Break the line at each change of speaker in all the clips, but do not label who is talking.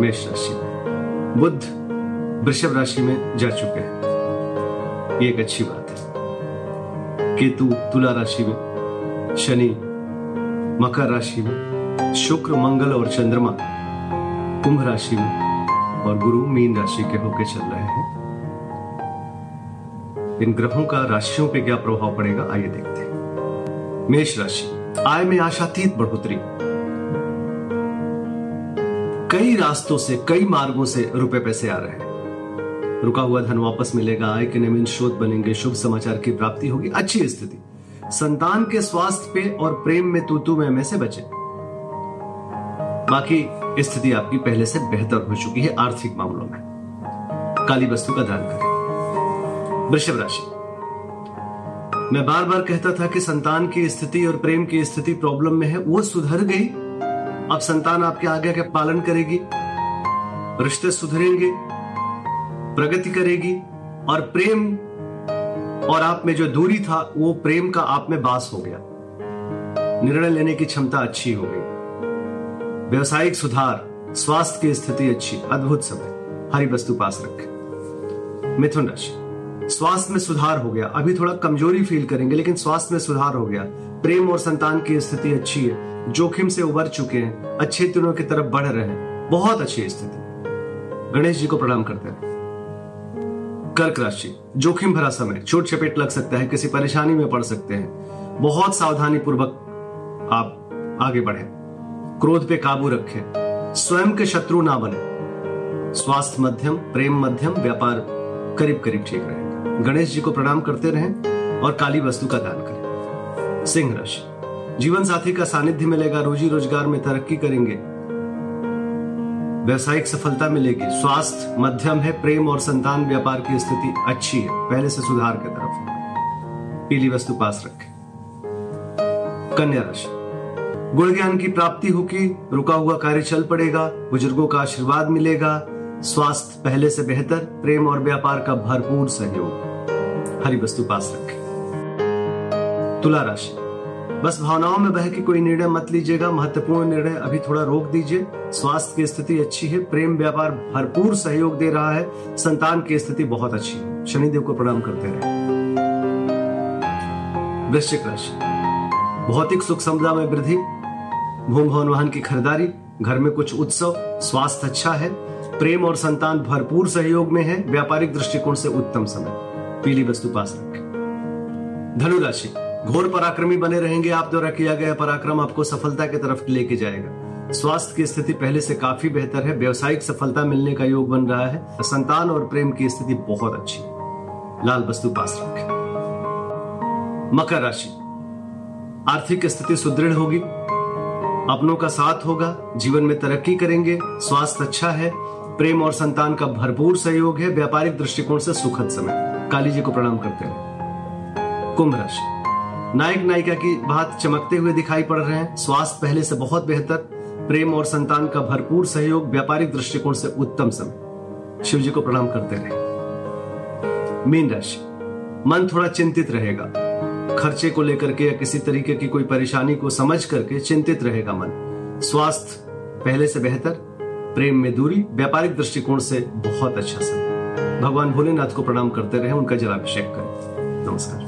मेष राशि में। बुध वृषभ राशि में जा चुके हैं। ये एक अच्छी बात है। केतु तुला राशि में, शनि मकर राशि में, शुक्र, मंगल और चंद्रमा कुंभ राशि में और गुरु मीन राशि के होके चल रहे हैं। इन ग्रहों का राशियों पे क्या प्रभाव पड़ेगा, आइए देखते हैं। मेष राशि, आय में आशातीत बढ़ोतरी। कई रास्तों से कई मार्गों से रुपए पैसे आ रहे हैं। रुका हुआ धन वापस मिलेगा आय के नवीन स्रोत बनेंगे शुभ समाचार की प्राप्ति होगी अच्छी स्थिति। संतान के स्वास्थ्य पे और प्रेम में तू तू में, में से बचे। बाकी स्थिति आपकी पहले से बेहतर हो चुकी है आर्थिक मामलों में। काली वस्तु का दान करें। वृषभ राशि। मैं बार बार कहता था कि संतान की स्थिति और प्रेम की स्थिति प्रॉब्लम में है वो सुधर गई। अब संतान आपके आगे के पालन करेगी, रिश्ते सुधरेंगे, प्रगति करेगी, और प्रेम और आप में जो दूरी था, वो प्रेम का आप में बास हो गया। निर्णय लेने की क्षमता अच्छी हो गई। व्यवसायिक सुधार, स्वास्थ्य की स्थिति अच्छी, अद्भुत समय। हरी वस्तु पास रखें। मिथुन राशि। स्वास्थ्य में सुधार हो गया। अभी थोड़ा कमज़ोरी फील करेंगे, लेकिन स्वास्थ्य में सुधार हो गया। प्रेम और संतान की स्थिति अच्छी है। जोखिम से उबर चुके हैं। अच्छे दिनों की तरफ़ बढ़ रहे हैं। बहुत अच्छी स्थिति। गणेश जी को प्रणाम करते हैं। कर्क राशि। जोखिम भरा समय। छोट चपेट लग सकता है, किसी परेशानी में पड़ सकते हैं। बहुत सावधानी पूर्वक आप आगे बढ़े। क्रोध पे काबू रखें। स्वयं के शत्रु ना बने। स्वास्थ्य मध्यम, प्रेम मध्यम, व्यापार करीब करीब ठीक रहेगा गणेश जी को प्रणाम करते रहें और काली वस्तु का दान करें। सिंह राशि, जीवन साथी का सानिध्य मिलेगा, रोजी रोज़गार में तरक्की करेंगे। व्यवसायिक सफलता मिलेगी, स्वास्थ्य, मध्यम है, प्रेम और संतान, व्यापार की स्थिति अच्छी है, पहले से सुधार की तरफ़ पीली वस्तु पास रखें। कन्या राशि, गुण ज्ञान की प्राप्ति होगी रुका हुआ कार्य चल पड़ेगा, बुज़ुर्गों का आशीर्वाद मिलेगा स्वास्थ्य पहले से बेहतर, प्रेम और व्यापार का भरपूर सहयोग। हरी वस्तु पास रखें। तुला राशि। बस भावनाओं में बह के कोई निर्णय मत लीजिएगा, महत्वपूर्ण निर्णय अभी थोड़ा रोक दीजिए। स्वास्थ्य की स्थिति अच्छी है, प्रेम, व्यापार भरपूर सहयोग दे रहा है, संतान की स्थिति बहुत अच्छी है। शनिदेव को प्रणाम करते रहे। वृश्चिक राशि। भौतिक सुख समझा में वृद्धि। भूम भवन वाहन की खरीदारी। घर में कुछ उत्सव। स्वास्थ्य अच्छा है प्रेम और संतान भरपूर सहयोग में है। व्यापारिक दृष्टिकोण से उत्तम समय। पीली वस्तु पास रखें। धनु राशि घोर पराक्रमी बने रहेंगे आप द्वारा किया गया पराक्रम आपको सफलता की तरफ़ लेके जाएगा। स्वास्थ्य की स्थिति पहले से काफ़ी बेहतर है। व्यवसायिक सफलता मिलने का योग बन रहा है। संतान और प्रेम की स्थिति बहुत अच्छी लाल वस्तु पास रखें। मकर राशि, आर्थिक स्थिति सुदृढ़ होगी। अपनों का साथ होगा। जीवन में तरक्की करेंगे। स्वास्थ्य अच्छा है। प्रेम और संतान का भरपूर सहयोग है, व्यापारिक दृष्टिकोण से सुखद समय। काली जी को प्रणाम करते हैं। कुंभ राशि। नायक नायिका की बात चमकते हुए दिखाई पड़ रहे हैं। स्वास्थ्य पहले से बहुत बेहतर, प्रेम और संतान का भरपूर सहयोग, व्यापारिक दृष्टिकोण से उत्तम समय। शिव जी को प्रणाम करते रहे मीन राशि। मन थोड़ा चिंतित रहेगा। खर्चे को लेकर के या किसी तरीके की कोई परेशानी को समझ करके चिंतित रहेगा मन। स्वास्थ्य पहले से बेहतर प्रेम में दूरी व्यापारिक दृष्टिकोण से बहुत अच्छा समय भगवान भोलेनाथ को प्रणाम करते रहे उनका जलाभिषेक करें। नमस्कार।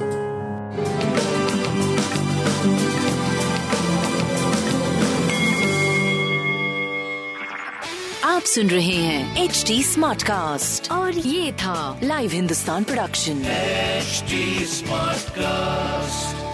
आप सुन रहे हैं एच डी स्मार्ट कास्ट और ये था live Hindustan production
smart Smartcast.